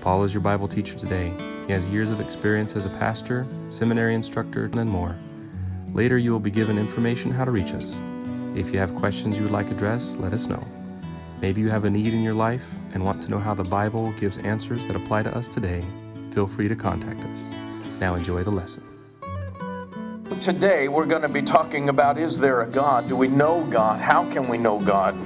Paul is your Bible teacher today. He has years of experience as a pastor, seminary instructor, and more. Later, you will be given information how to reach us. If you have questions you would like addressed, let us know. Maybe you have a need in your life and want to know how the Bible gives answers that apply to us today. Feel free to contact us. Now, enjoy the lesson. Today, we're going to be talking about is there a God? Do we know God? How can we know God?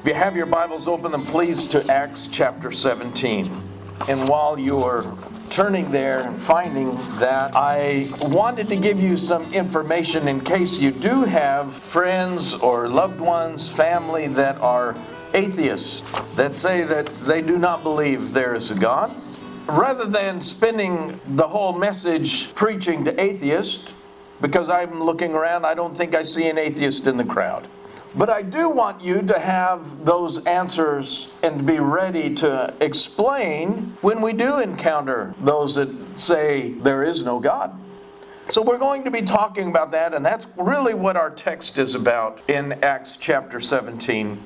If you have your Bibles open, then please to Acts chapter 17. And while you're turning there and finding that, I wanted to give you some information in case you do have friends or loved ones, family that are atheists, that say that they do not believe there is a God. Rather than spending the whole message preaching to atheists, because I'm looking around, I don't think I see an atheist in the crowd. But I do want you to have those answers and be ready to explain when we do encounter those that say there is no God. So we're going to be talking about that, and that's really what our text is about in Acts chapter 17.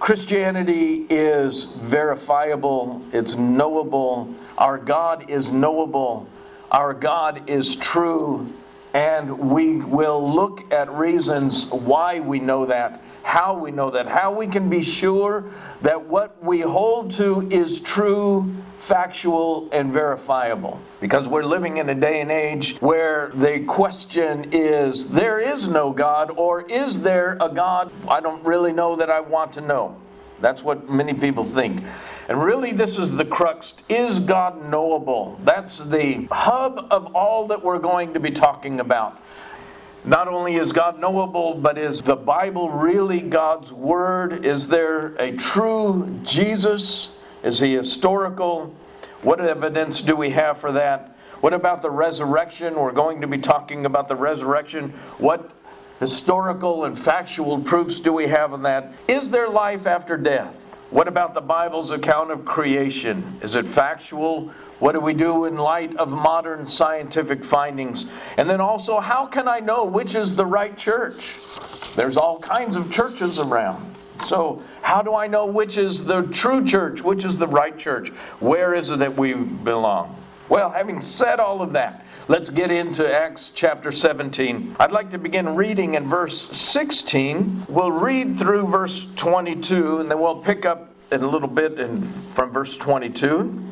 Christianity is verifiable, it's knowable, our God is knowable, our God is true, and we will look at reasons why we know that, how we know that, how we can be sure that what we hold to is true, factual, and verifiable. Because we're living in a day and age where the question is there is no God, or is there a God? I don't really know that I want to know. That's what many people think. And really, this is the crux. Is God knowable? That's the hub of all that we're going to be talking about. Not only is God knowable, but is the Bible really God's Word? Is there a true Jesus? Is he historical? What evidence do we have for that? What about the resurrection? We're going to be talking about the resurrection. What historical and factual proofs do we have of that? Is there life after death? What about the Bible's account of creation? Is it factual? What do we do in light of modern scientific findings? And then also, how can I know which is the right church? There's all kinds of churches around. So, how do I know which is the true church, which is the right church? Where is it that we belong? Well, having said all of that, let's get into Acts chapter 17. I'd like to begin reading in verse 16. We'll read through verse 22, and then we'll pick up in a little bit in, from verse 22.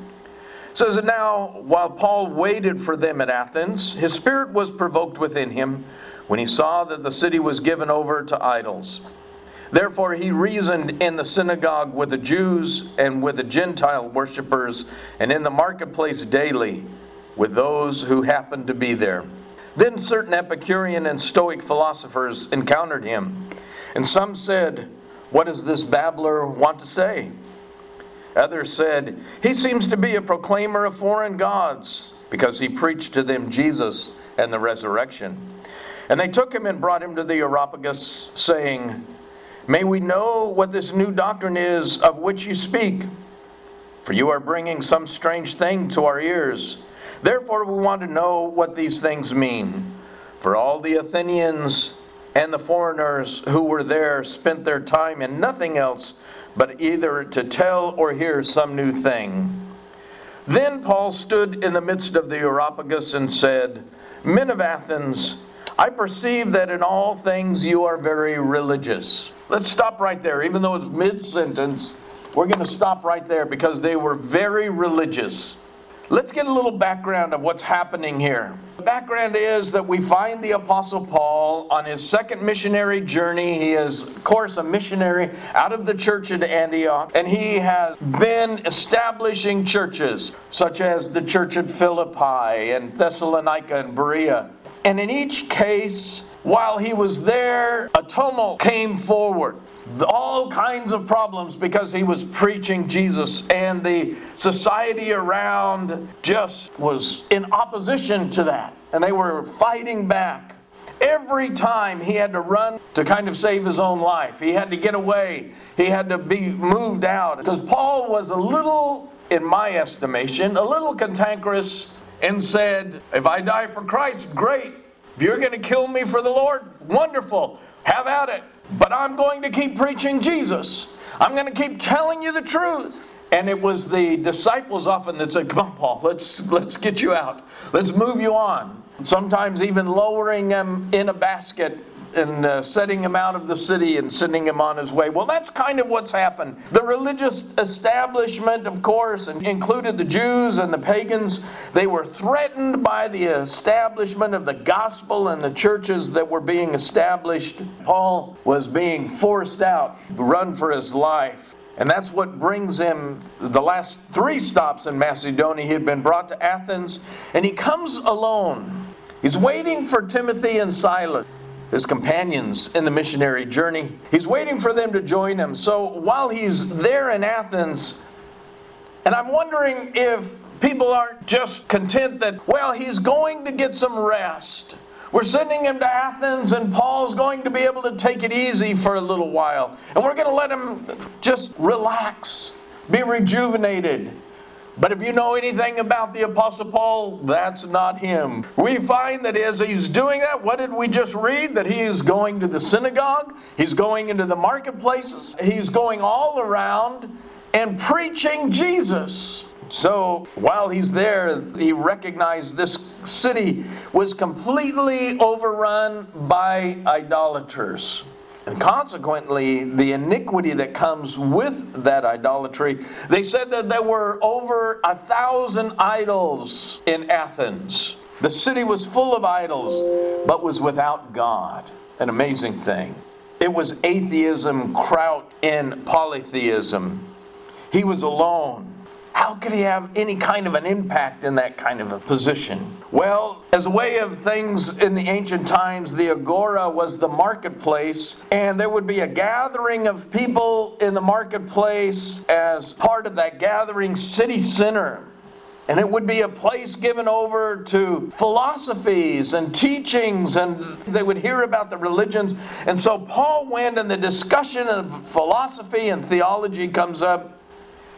It says, And now, while Paul waited for them at Athens, his spirit was provoked within him when he saw that the city was given over to idols. Therefore, he reasoned in the synagogue with the Jews and with the Gentile worshippers, and in the marketplace daily with those who happened to be there. Then certain Epicurean and Stoic philosophers encountered him, and some said, What does this babbler want to say? Others said, He seems to be a proclaimer of foreign gods, because he preached to them Jesus and the resurrection. And they took him and brought him to the Areopagus, saying, May we know what this new doctrine is of which you speak. For you are bringing some strange thing to our ears. Therefore, we want to know what these things mean. For all the Athenians and the foreigners who were there spent their time in nothing else but either to tell or hear some new thing. Then Paul stood in the midst of the Areopagus and said, Men of Athens, I perceive that in all things you are very religious. Let's stop right there. Even though it's mid sentence, we're going to stop right there because they were very religious. Let's get a little background of what's happening here. The background is that we find the Apostle Paul on his second missionary journey. He is, of course, a missionary out of the church at Antioch, and he has been establishing churches such as the church at Philippi and Thessalonica and Berea. And in each case, while he was there, a tumult came forward. All kinds of problems because he was preaching Jesus, and the society around just was in opposition to that, and they were fighting back. Every time he had to run to kind of save his own life, he had to get away, he had to be moved out. Because Paul was a little, in my estimation, a little cantankerous and said, If I die for Christ, great. If you're going to kill me for the Lord, wonderful. Have at it. But I'm going to keep preaching Jesus. I'm going to keep telling you the truth. And it was the disciples often that said, Come on, Paul, let's, let's get you out. Let's move you on. Sometimes even lowering him in a basket and uh, setting him out of the city and sending him on his way. Well, that's kind of what's happened. The religious establishment, of course, included the Jews and the pagans. They were threatened by the establishment of the gospel and the churches that were being established. Paul was being forced out, run for his life. And that's what brings him the last three stops in Macedonia. He had been brought to Athens, and he comes alone. He's waiting for Timothy and Silas, his companions in the missionary journey. He's waiting for them to join him. So while he's there in Athens, and I'm wondering if people aren't just content that, well, he's going to get some rest. We're sending him to Athens, and Paul's going to be able to take it easy for a little while. And we're going to let him just relax, be rejuvenated. But if you know anything about the Apostle Paul, that's not him. We find that as he's doing that, what did we just read? That he is going to the synagogue, he's going into the marketplaces, he's going all around and preaching Jesus. So while he's there, he recognized this city was completely overrun by idolaters. And consequently, the iniquity that comes with that idolatry, they said that there were over a thousand idols in Athens. The city was full of idols, but was without God. An amazing thing. It was atheism crouched in polytheism. He was alone. How could he have any kind of an impact in that kind of a position? Well, as a way of things in the ancient times, the agora was the marketplace, and there would be a gathering of people in the marketplace as part of that gathering city center. And it would be a place given over to philosophies and teachings, and they would hear about the religions. And so Paul went, and the discussion of philosophy and theology comes up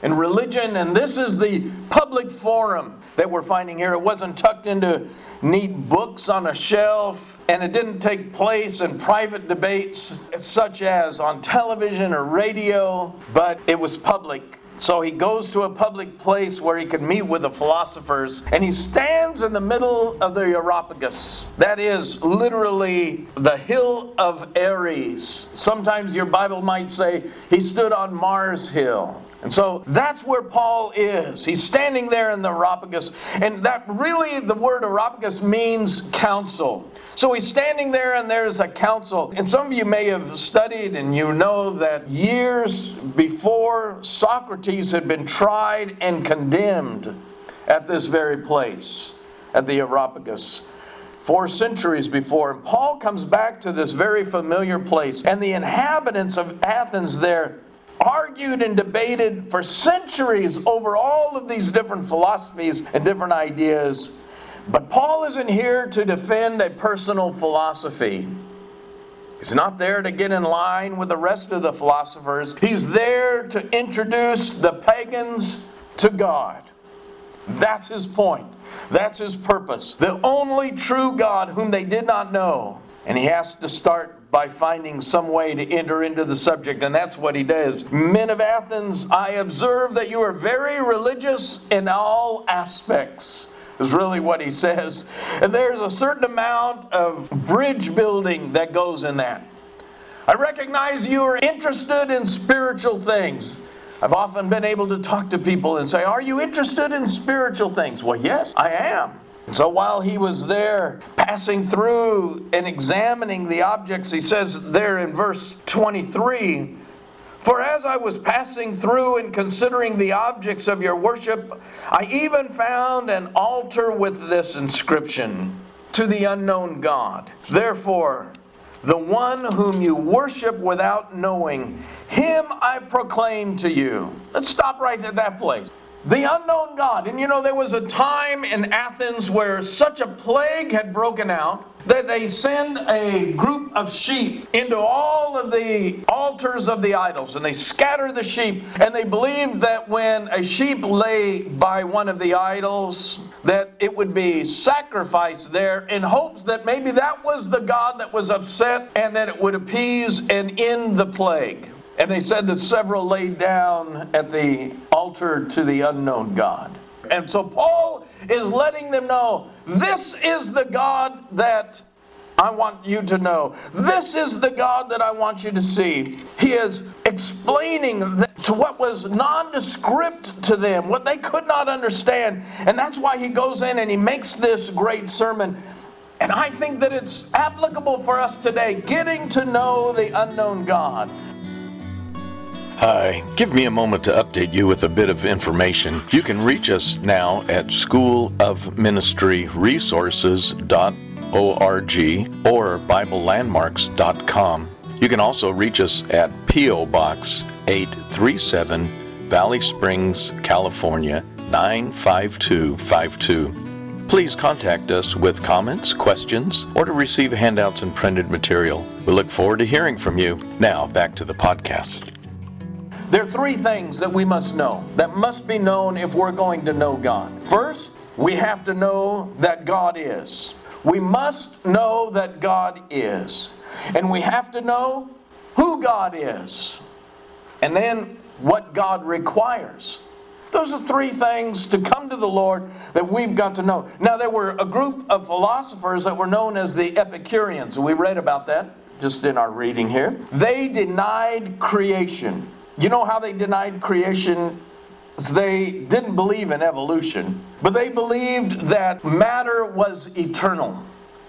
and religion, and this is the public forum that we're finding here. It wasn't tucked into neat books on a shelf, and it didn't take place in private debates such as on television or radio, but it was public. So he goes to a public place where he can meet with the philosophers, and he stands in the middle of the Areopagus. That is literally the hill of Ares. Sometimes your Bible might say he stood on Mars Hill. And so that's where Paul is. He's standing there in the Areopagus. And that really, the word Areopagus means council. So he's standing there and there's a council. And some of you may have studied and you know that years before Socrates had been tried and condemned at this very place, at the Areopagus four centuries before. And Paul comes back to this very familiar place, and the inhabitants of Athens there argued and debated for centuries over all of these different philosophies and different ideas. But Paul isn't here to defend a personal philosophy. He's not there to get in line with the rest of the philosophers. He's there to introduce the pagans to God. That's his point. That's his purpose. The only true God whom they did not know. And he has to start by finding some way to enter into the subject, and that's what he does. Men of Athens, I observe that you are very religious in all aspects is really what he says. And there's a certain amount of bridge building that goes in that. I recognize you are interested in spiritual things. I've often been able to talk to people and say, Are you interested in spiritual things? Well, yes, I am. So while he was there passing through and examining the objects, he says there in verse 23 For as I was passing through and considering the objects of your worship, I even found an altar with this inscription to the unknown God. Therefore, the one whom you worship without knowing, him I proclaim to you. Let's stop right at that place. The unknown God. And you know, there was a time in Athens where such a plague had broken out that they send a group of sheep into all of the altars of the idols and they scatter the sheep. And they believed that when a sheep lay by one of the idols, that it would be sacrificed there in hopes that maybe that was the God that was upset and that it would appease and end the plague. And they said that several laid down at the altar to the unknown God. And so Paul is letting them know this is the God that I want you to know. This is the God that I want you to see. He is explaining to what was nondescript to them, what they could not understand. And that's why he goes in and he makes this great sermon. And I think that it's applicable for us today, getting to know the unknown God. Hi, give me a moment to update you with a bit of information. You can reach us now at schoolofministryresources.org or biblelandmarks.com. You can also reach us at P.O. Box 837, Valley Springs, California 95252. Please contact us with comments, questions, or to receive handouts and printed material. We look forward to hearing from you. Now, back to the podcast. There are three things that we must know, that must be known if we're going to know God. First, we have to know that God is. We must know that God is. And we have to know who God is. And then what God requires. Those are three things to come to the Lord that we've got to know. Now, there were a group of philosophers that were known as the Epicureans. We read about that just in our reading here. They denied creation. You know how they denied creation? They didn't believe in evolution, but they believed that matter was eternal,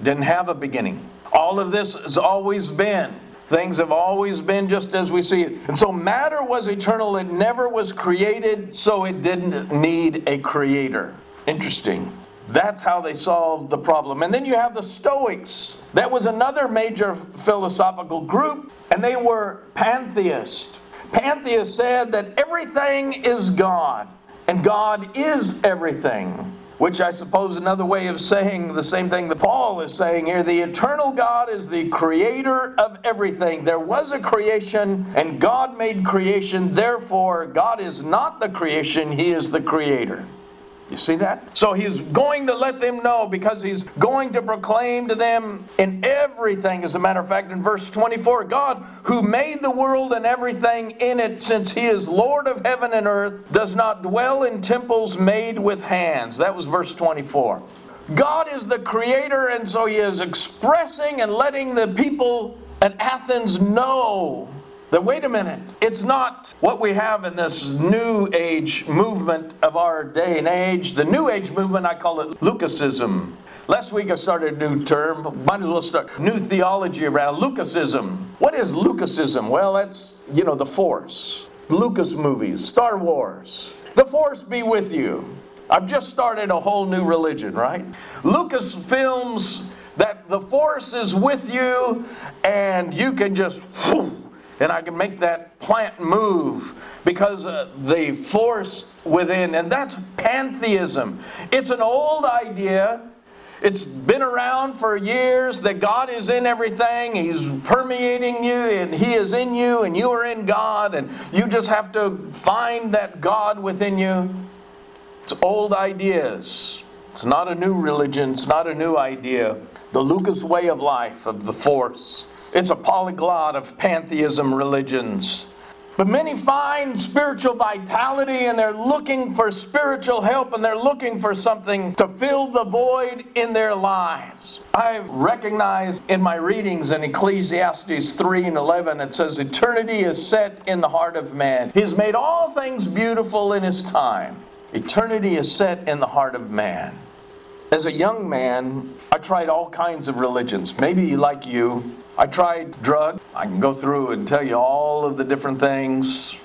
didn't have a beginning. All of this has always been. Things have always been just as we see it. And so matter was eternal, it never was created, so it didn't need a creator. Interesting. That's how they solved the problem. And then you have the Stoics. That was another major philosophical group, and they were pantheists. Pantheists said that everything is God, and God is everything. Which I suppose another way of saying the same thing that Paul is saying here. The eternal God is the creator of everything. There was a creation, and God made creation. Therefore, God is not the creation, He is the creator. You see that? So he's going to let them know because he's going to proclaim to them in everything. As a matter of fact, in verse 24, God, who made the world and everything in it, since he is Lord of heaven and earth, does not dwell in temples made with hands. That was verse 24. God is the creator, and so he is expressing and letting the people at Athens know that wait a minute, it's not what we have in this new age movement of our day and age. The new age movement, I call it Lucasism. Last week I started a new term, might as well start new theology around Lucasism. What is Lucasism? Well, that's, you know, the Force. Lucas movies, Star Wars. The Force be with you. I've just started a whole new religion, right? Lucas films that the Force is with you and you can just whoom, and I can make that plant move because uh, the force within, and that's pantheism. It's an old idea. It's been around for years that God is in everything. He's permeating you, and He is in you, and you are in God, and you just have to find that God within you. It's old ideas. It's not a new religion, it's not a new idea. The Lucas way of life, of the force. It's a polyglot of pantheism religions. But many find spiritual vitality and they're looking for spiritual help and they're looking for something to fill the void in their lives. I recognize in my readings in Ecclesiastes 3 and 11, it says, Eternity is set in the heart of man. He has made all things beautiful in his time. Eternity is set in the heart of man. As a young man, I tried all kinds of religions. Maybe like you, I tried drug. I can go through and tell you all of the different things.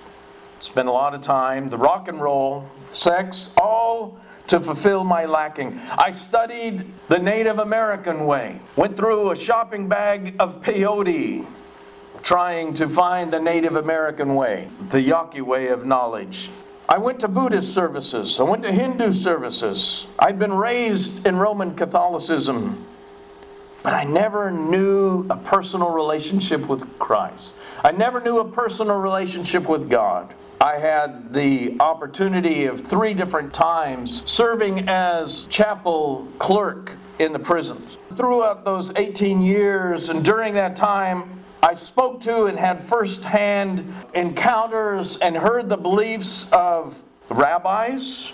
Spent a lot of time. The rock and roll, sex, all to fulfill my lacking. I studied the Native American way, went through a shopping bag of peyote trying to find the Native American way, the Yaqui way of knowledge. I went to Buddhist services. I went to Hindu services. I'd been raised in Roman Catholicism, but I never knew a personal relationship with Christ. I never knew a personal relationship with God. I had the opportunity of three different times serving as chapel clerk in the prisons. Throughout those 18 years, and during that time, I spoke to and had firsthand encounters and heard the beliefs of rabbis,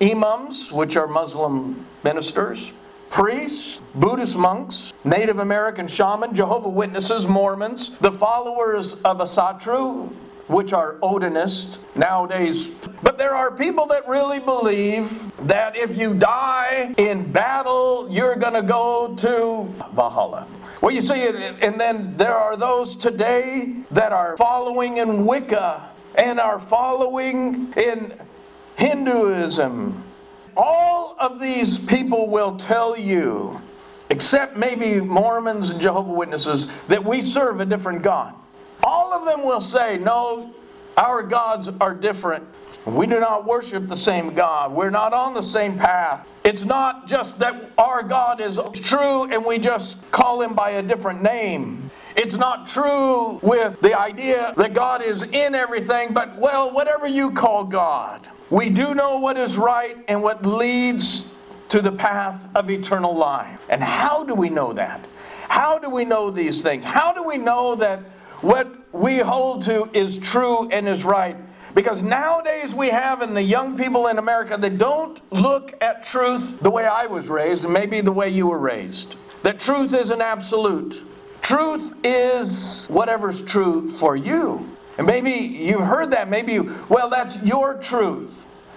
imams, which are Muslim ministers, priests, Buddhist monks, Native American shamans, Jehovah Witnesses, Mormons, the followers of Asatru, which are Odinists nowadays. But there are people that really believe that if you die in battle, you're going to go to Valhalla. Well, you see, and then there are those today that are following in Wicca and are following in Hinduism. All of these people will tell you, except maybe Mormons and Jehovah Witnesses, that we serve a different God. All of them will say, no, our gods are different. We do not worship the same God. We're not on the same path. It's not just that our God is true and we just call him by a different name. It's not true with the idea that God is in everything, but well, whatever you call God, we do know what is right and what leads to the path of eternal life. And how do we know that? How do we know these things? How do we know that what we hold to is true and is right. Because nowadays we have in the young people in America that don't look at truth the way I was raised and maybe the way you were raised. That truth is an absolute. Truth is whatever's true for you. And maybe you've heard that. Maybe, you, well, that's your truth.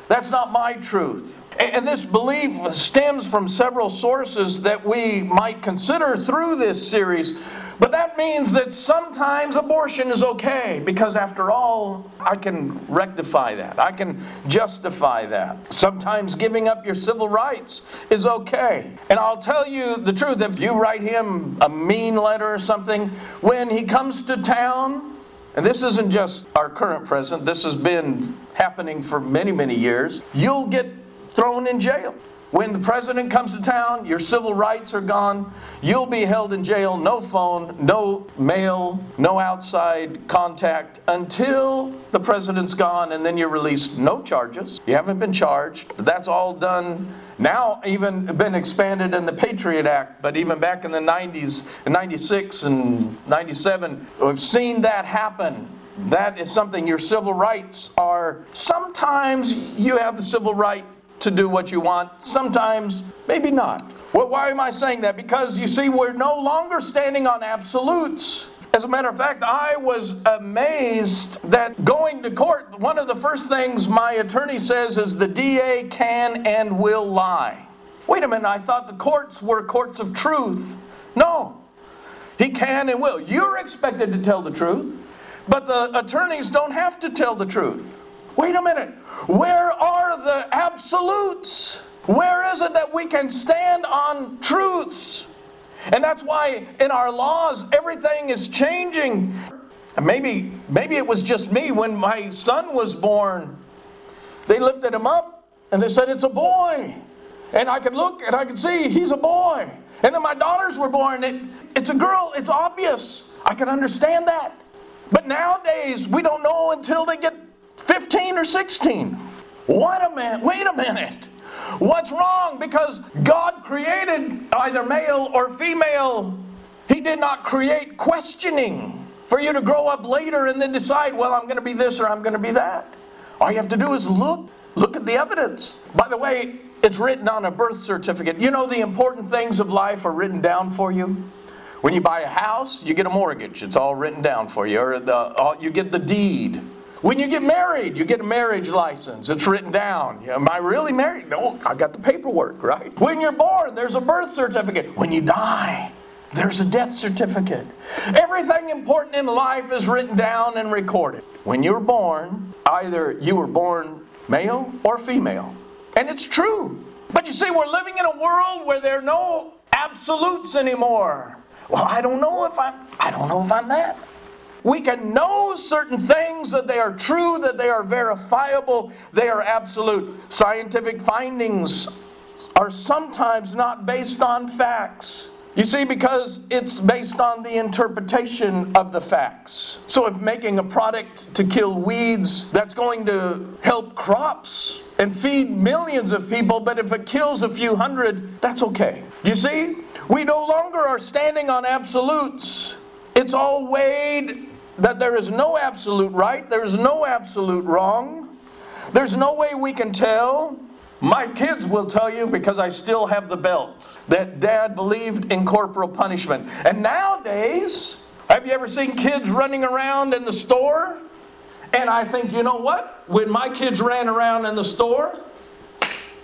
That's not my truth. And this belief stems from several sources that we might consider through this series. But that means that sometimes abortion is okay because, after all, I can rectify that. I can justify that. Sometimes giving up your civil rights is okay. And I'll tell you the truth if you write him a mean letter or something, when he comes to town, and this isn't just our current president, this has been happening for many, many years, you'll get thrown in jail. When the president comes to town, your civil rights are gone. You'll be held in jail, no phone, no mail, no outside contact until the president's gone, and then you're released. No charges. You haven't been charged. That's all done now, even been expanded in the Patriot Act, but even back in the 90s, in 96 and 97, we've seen that happen. That is something your civil rights are. Sometimes you have the civil right to do what you want. Sometimes, maybe not. Well, why am I saying that? Because you see, we're no longer standing on absolutes. As a matter of fact, I was amazed that going to court, one of the first things my attorney says is the DA can and will lie. Wait a minute, I thought the courts were courts of truth. No, he can and will. You're expected to tell the truth, but the attorneys don't have to tell the truth. Wait a minute. Where are the absolutes? Where is it that we can stand on truths? And that's why in our laws everything is changing. Maybe maybe it was just me when my son was born. They lifted him up and they said it's a boy. And I could look and I could see he's a boy. And then my daughters were born. It, it's a girl. It's obvious. I can understand that. But nowadays we don't know until they get 15 or 16. What a minute, wait a minute. What's wrong? Because God created either male or female. He did not create questioning for you to grow up later and then decide, well, I'm going to be this or I'm going to be that. All you have to do is look, look at the evidence. By the way, it's written on a birth certificate. You know, the important things of life are written down for you. When you buy a house, you get a mortgage. It's all written down for you, or the, uh, you get the deed. When you get married, you get a marriage license. It's written down. Am I really married? No, I got the paperwork, right? When you're born, there's a birth certificate. When you die, there's a death certificate. Everything important in life is written down and recorded. When you're born, either you were born male or female. And it's true. But you see, we're living in a world where there are no absolutes anymore. Well, I don't know if I'm I don't know if I'm that. We can know certain things that they are true, that they are verifiable, they are absolute. Scientific findings are sometimes not based on facts. You see, because it's based on the interpretation of the facts. So, if making a product to kill weeds that's going to help crops and feed millions of people, but if it kills a few hundred, that's okay. You see, we no longer are standing on absolutes. It's all weighed that there is no absolute right, there's no absolute wrong, there's no way we can tell. My kids will tell you, because I still have the belt, that dad believed in corporal punishment. And nowadays, have you ever seen kids running around in the store? And I think, you know what? When my kids ran around in the store,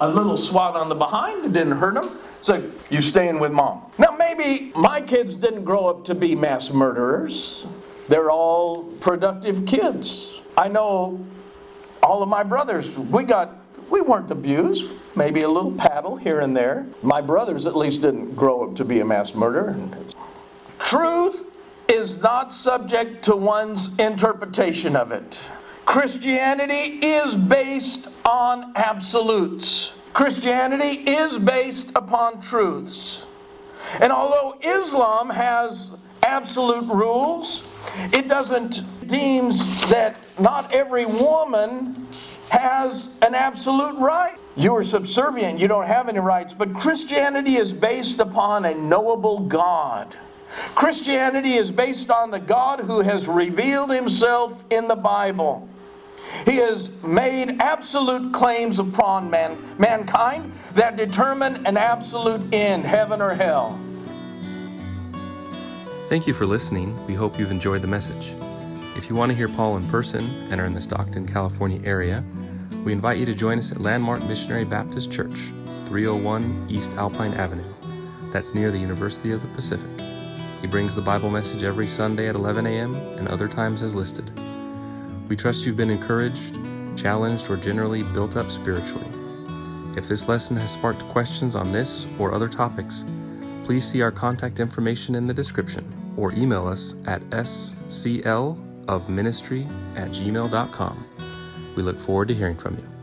a little swat on the behind, it didn't hurt them. So you staying with mom. Now maybe my kids didn't grow up to be mass murderers. They're all productive kids. I know all of my brothers, we got we weren't abused, maybe a little paddle here and there. My brothers at least didn't grow up to be a mass murderer. Truth is not subject to one's interpretation of it. Christianity is based on absolutes. Christianity is based upon truths. And although Islam has absolute rules, it doesn't deems that not every woman has an absolute right. You are subservient, you don't have any rights. But Christianity is based upon a knowable God. Christianity is based on the God who has revealed himself in the Bible. He has made absolute claims upon man, mankind that determine an absolute end, heaven or hell. Thank you for listening. We hope you've enjoyed the message. If you want to hear Paul in person and are in the Stockton, California area, we invite you to join us at Landmark Missionary Baptist Church, 301 East Alpine Avenue. That's near the University of the Pacific. He brings the Bible message every Sunday at 11 a.m. and other times as listed. We trust you've been encouraged, challenged, or generally built up spiritually. If this lesson has sparked questions on this or other topics, please see our contact information in the description or email us at sclofministry at gmail.com. We look forward to hearing from you.